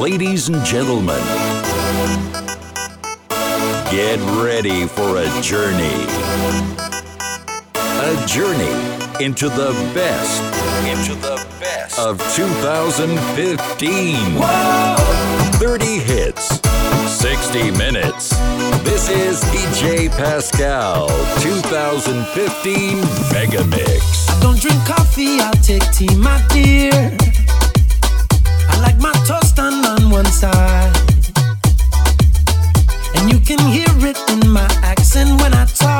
Ladies and gentlemen, get ready for a journey. A journey into the best, into the best of 2015. Whoa! 30 hits, 60 minutes. This is DJ Pascal 2015 Mega Mix. I don't drink coffee, I'll take tea, my dear one side. And you can hear it in my accent when I talk.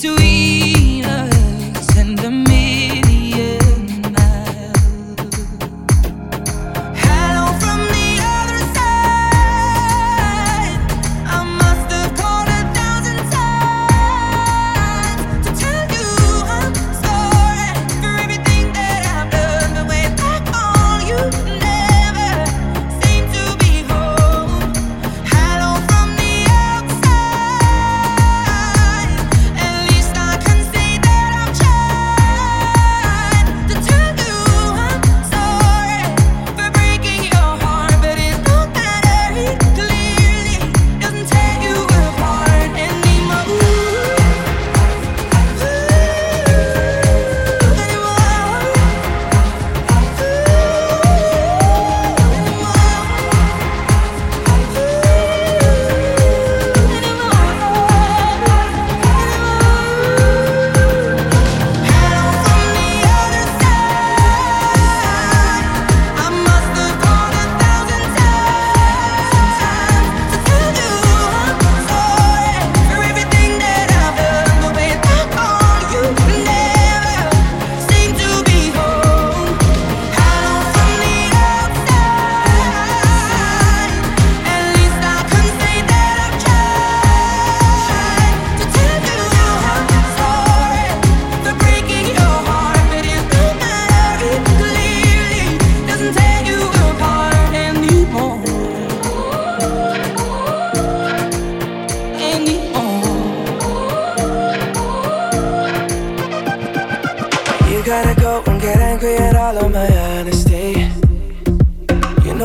Sweet.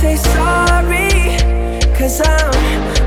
say sorry, cause I'm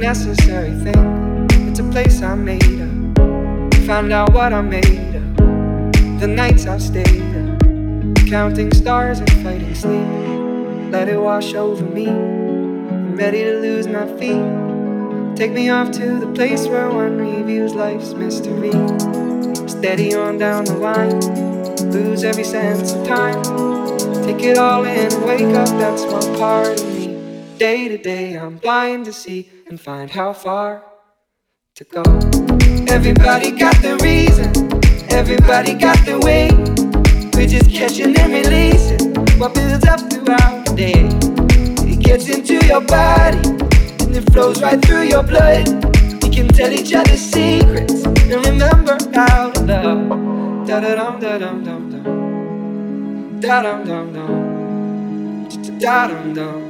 necessary thing. It's a place I made up. Found out what I made up. The nights I've stayed up. Counting stars and fighting sleep. Let it wash over me. I'm ready to lose my feet. Take me off to the place where one reviews life's mystery. Steady on down the line. Lose every sense of time. Take it all in and wake up. That's my party day to day, I'm blind to see and find how far to go. Everybody got the reason, everybody got the way. We're just catching and releasing what builds up throughout the day. It gets into your body and it flows right through your blood. We can tell each other secrets and remember how to love. Da da dum da dum dum dum. Da dum dum dum. Da dum dum.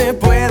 se puede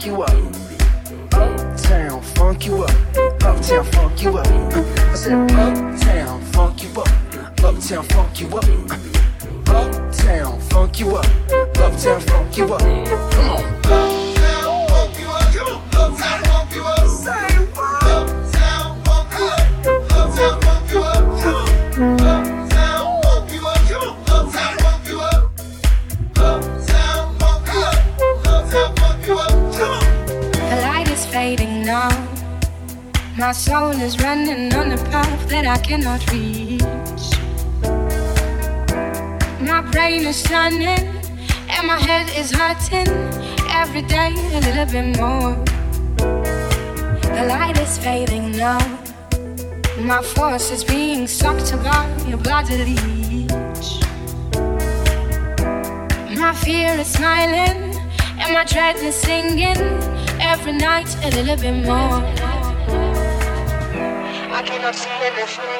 funk you up. Uptown, funk you up. Uptown, funk you up. I said, Uptown, funk you up. Uptown, funk you up. Uptown, funk you up. Uptown, funk you up. cannot reach. My brain is shining and my head is hurting every day a little bit more. The light is fading now. My force is being sucked by your bloody leech. My fear is smiling and my dread is singing every night a little bit more. I cannot see anything.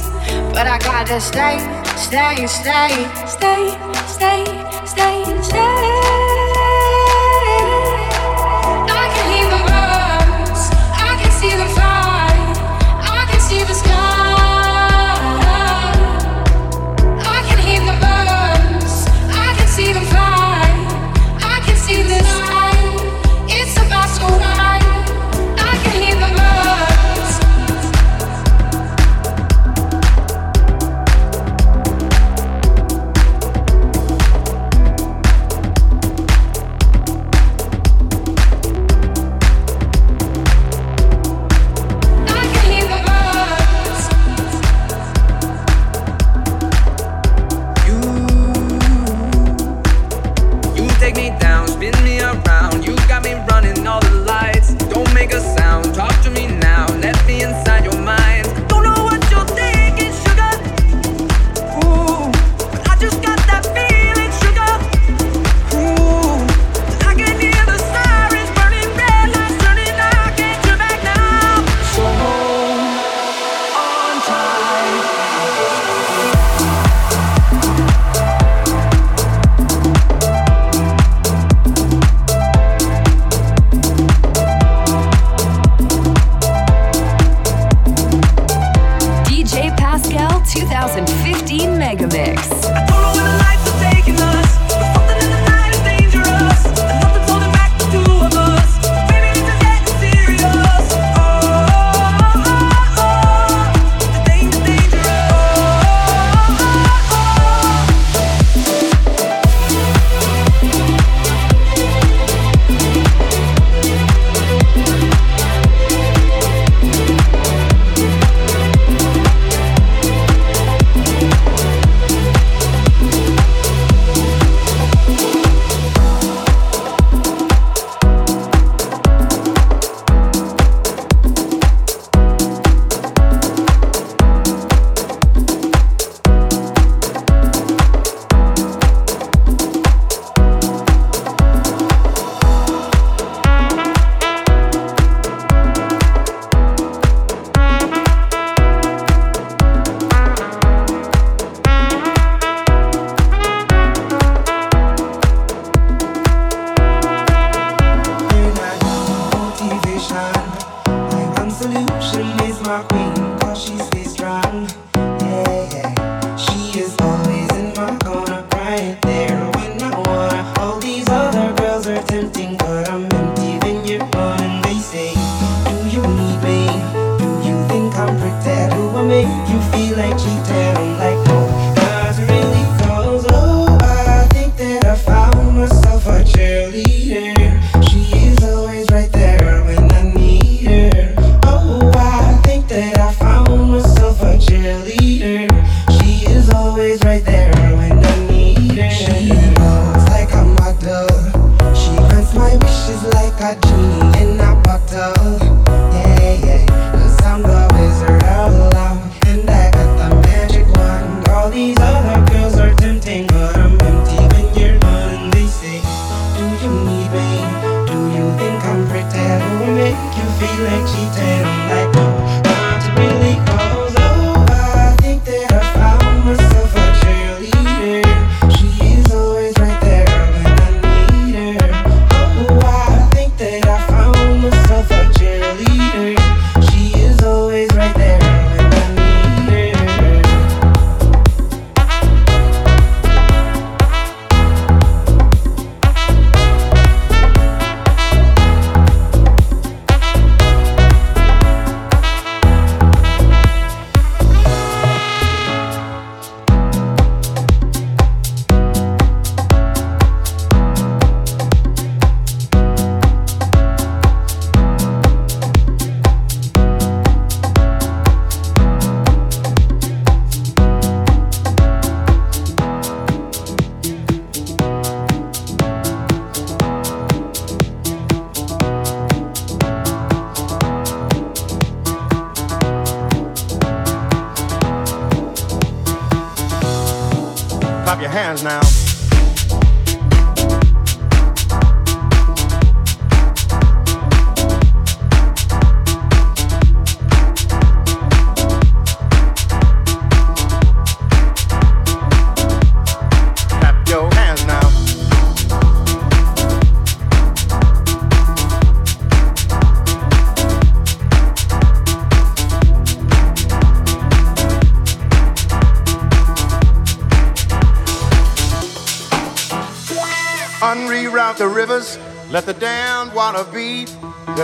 But I gotta stay, stay, stay, stay.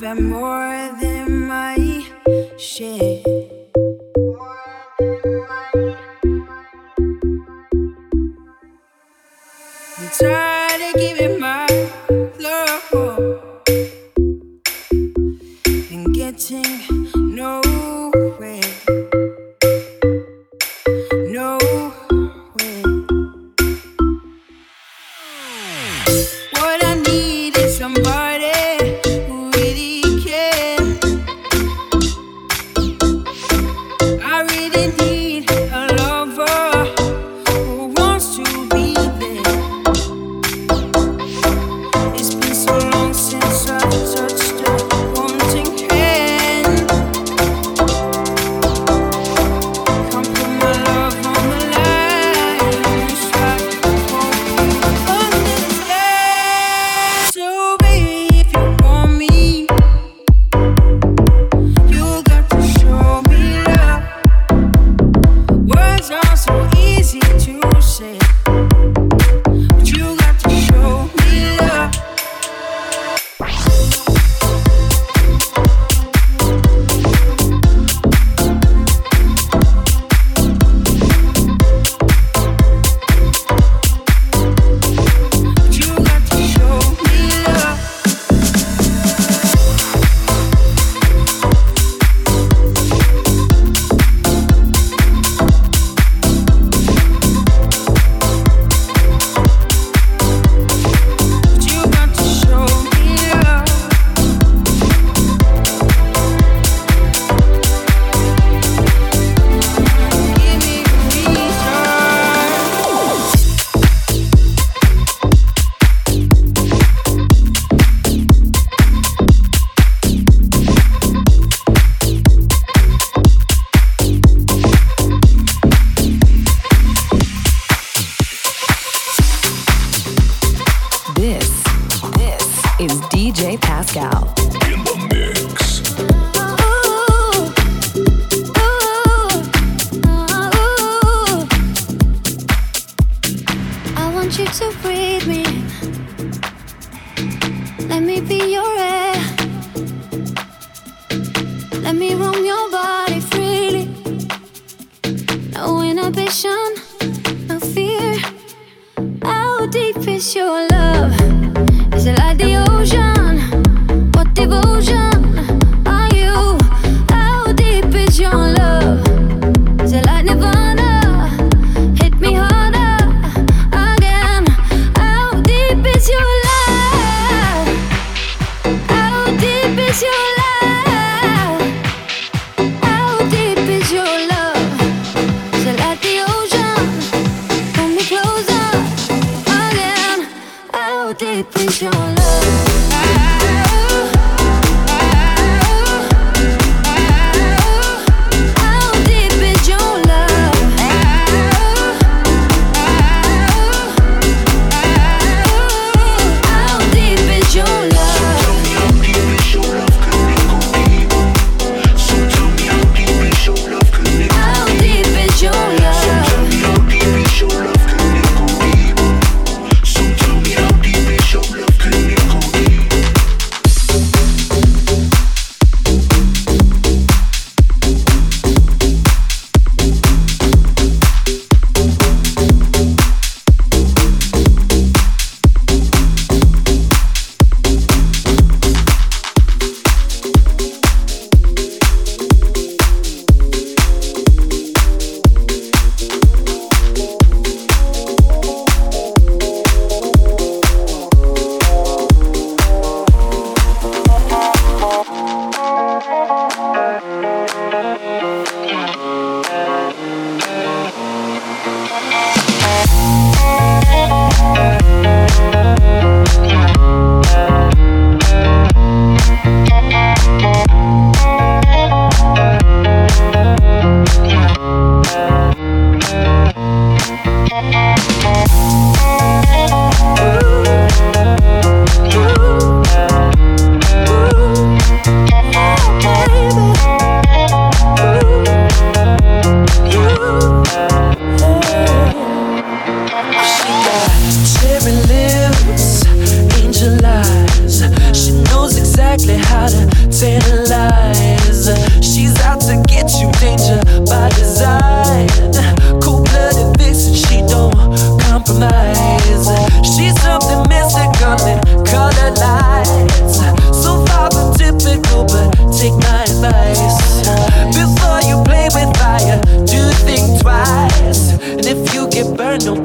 Had more than my share.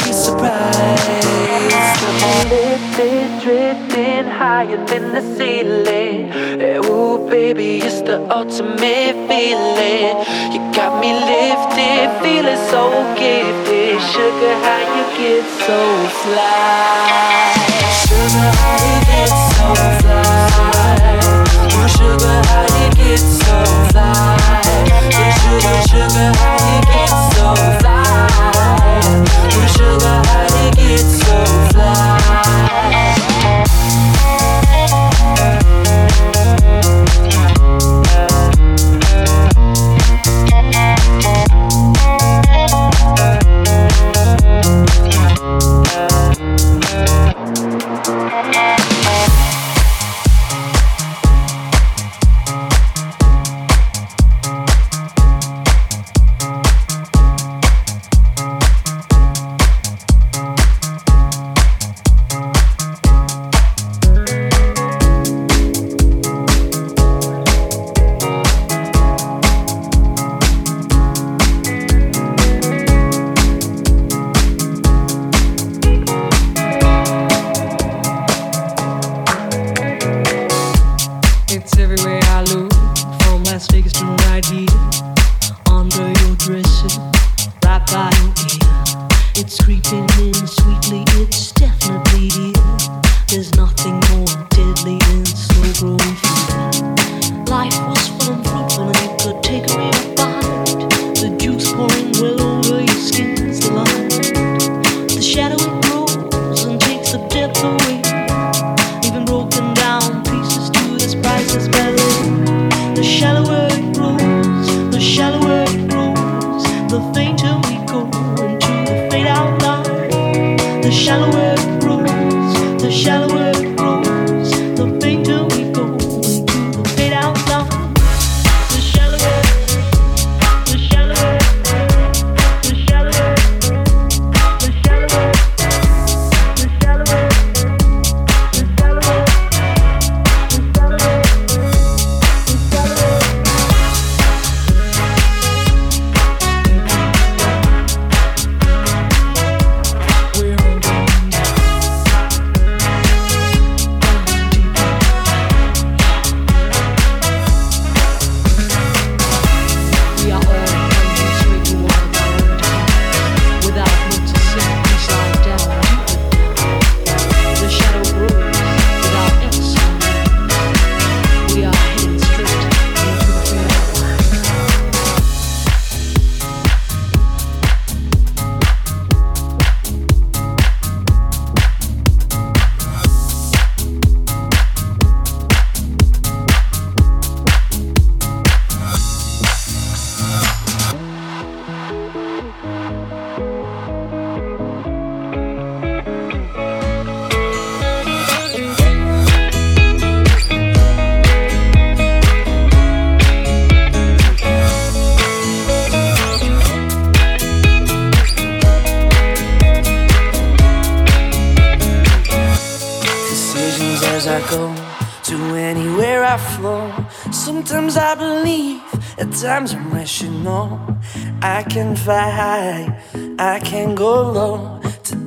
Be surprised. Lifted, drifting higher than the ceiling. Hey, ooh, baby, it's the ultimate feeling. You got me lifted, feeling so gifted. Sugar, how you get so fly? Sugar, how you get so fly? Ooh, sugar, how you get so fly? Ooh, sugar, sugar, how you get so fly? Sugar, how you get shallower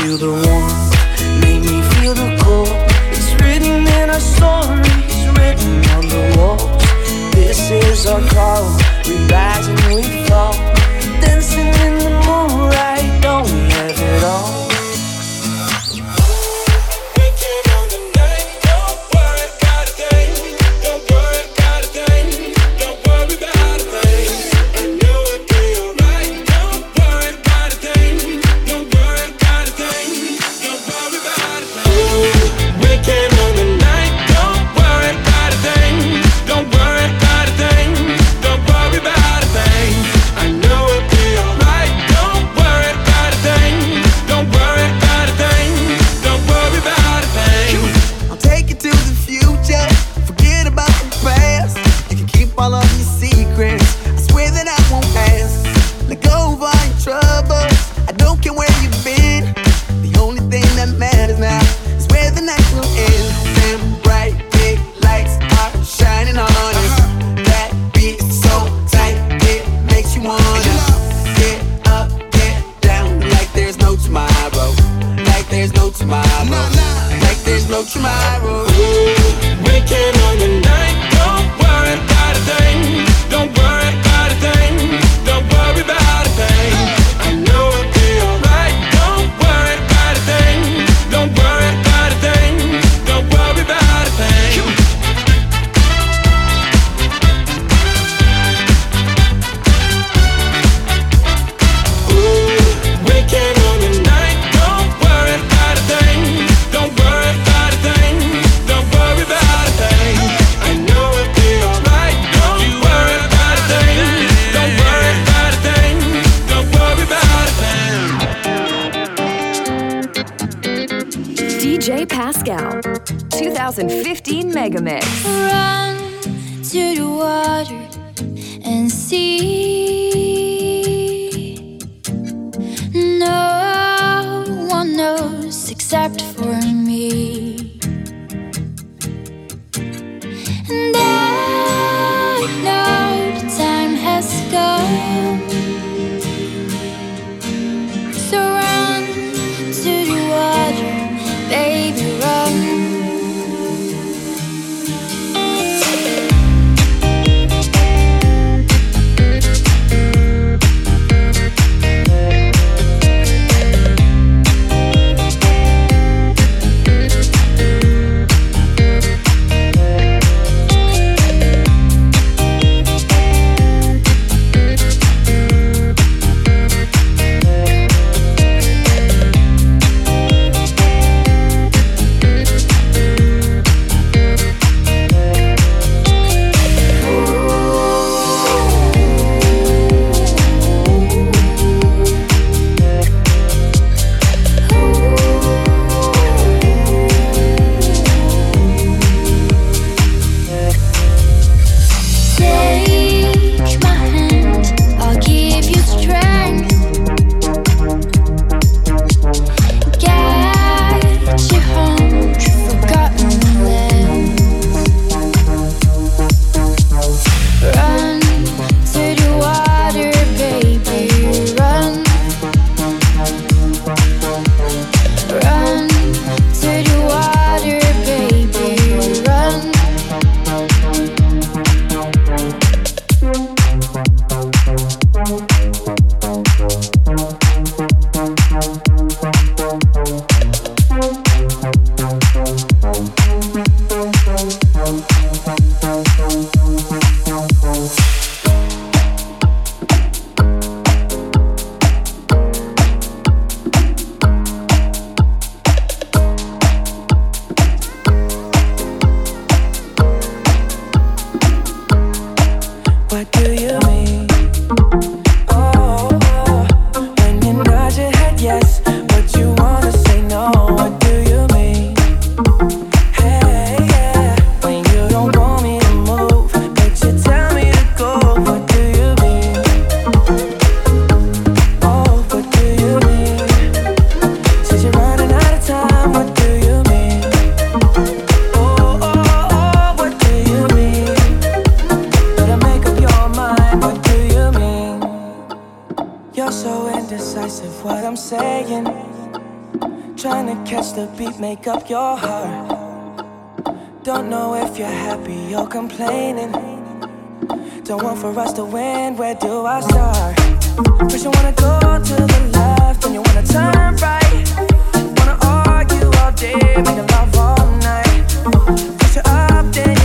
Feel the warmth, make me feel the cold. It's written in our stories, written on the walls. This is our call, we rise Trying to catch the beat, make up your heart. Don't know if you're happy or complaining. Don't want for us to win, where do I start? First, you wanna go to the left, then you wanna turn right. Wanna argue all day, make love all night. Push you're up, then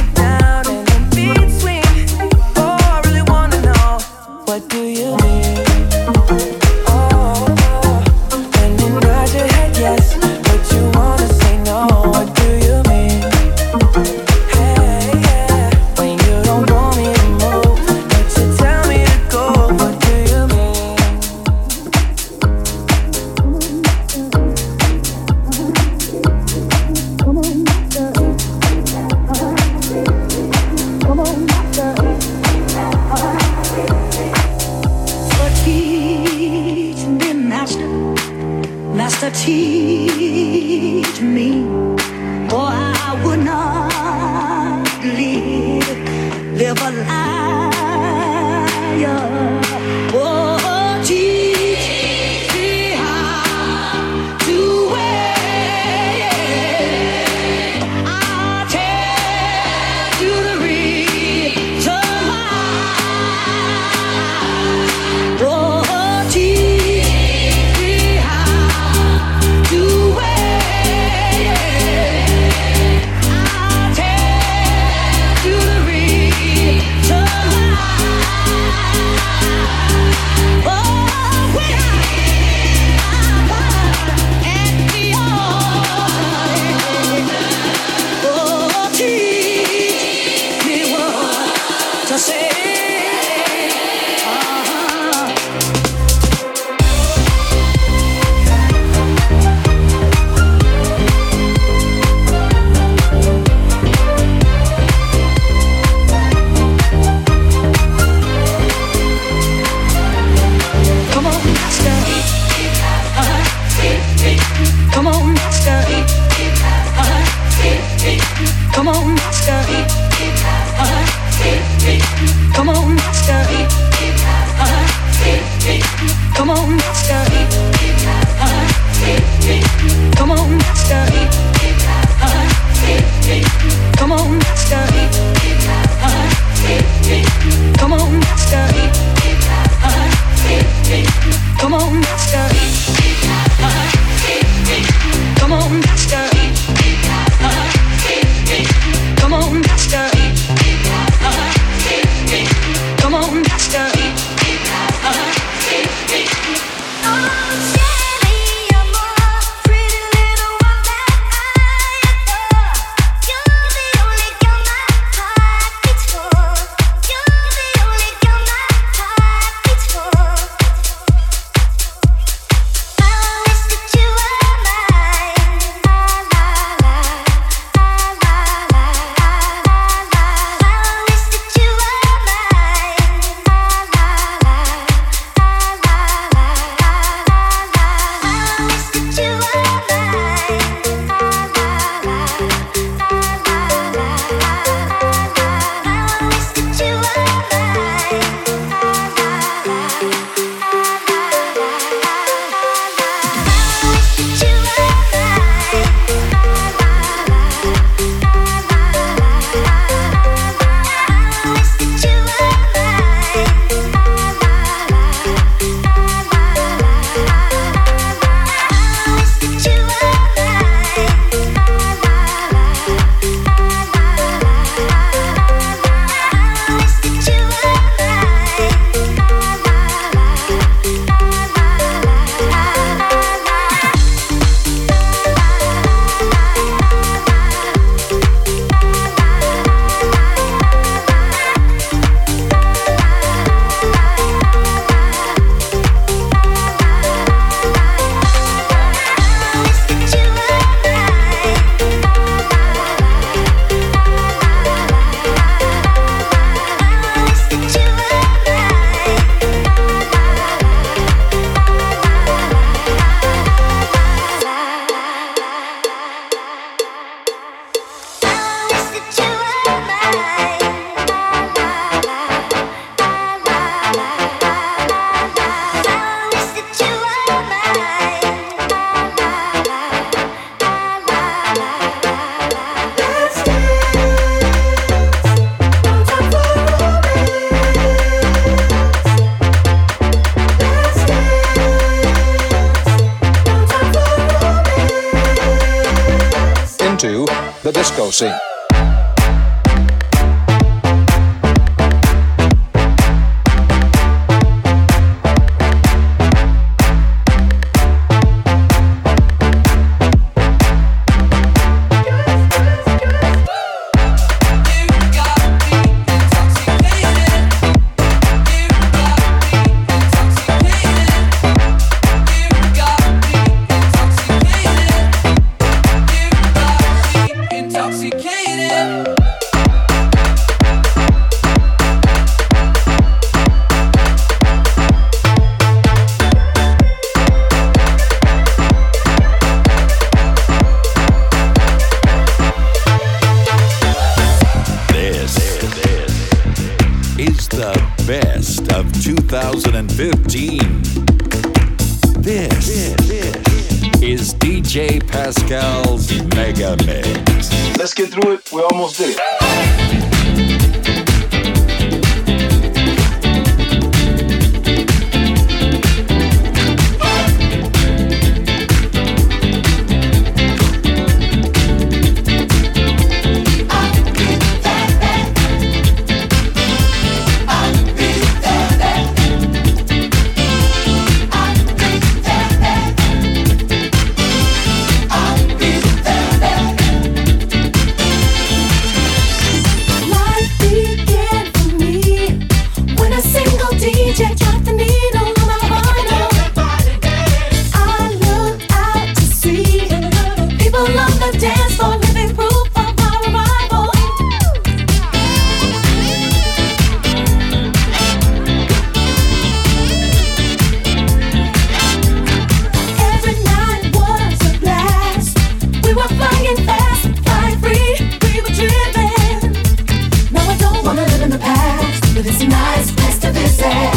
But it's nice, place to visit.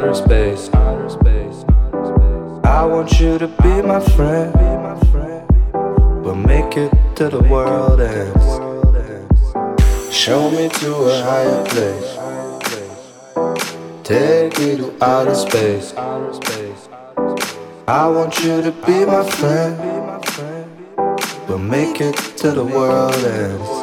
outer space. I want you to be my friend, but make it to the world ends. Show me to a higher place. Take me to outer space. I want you to be my friend, but make it to the world ends.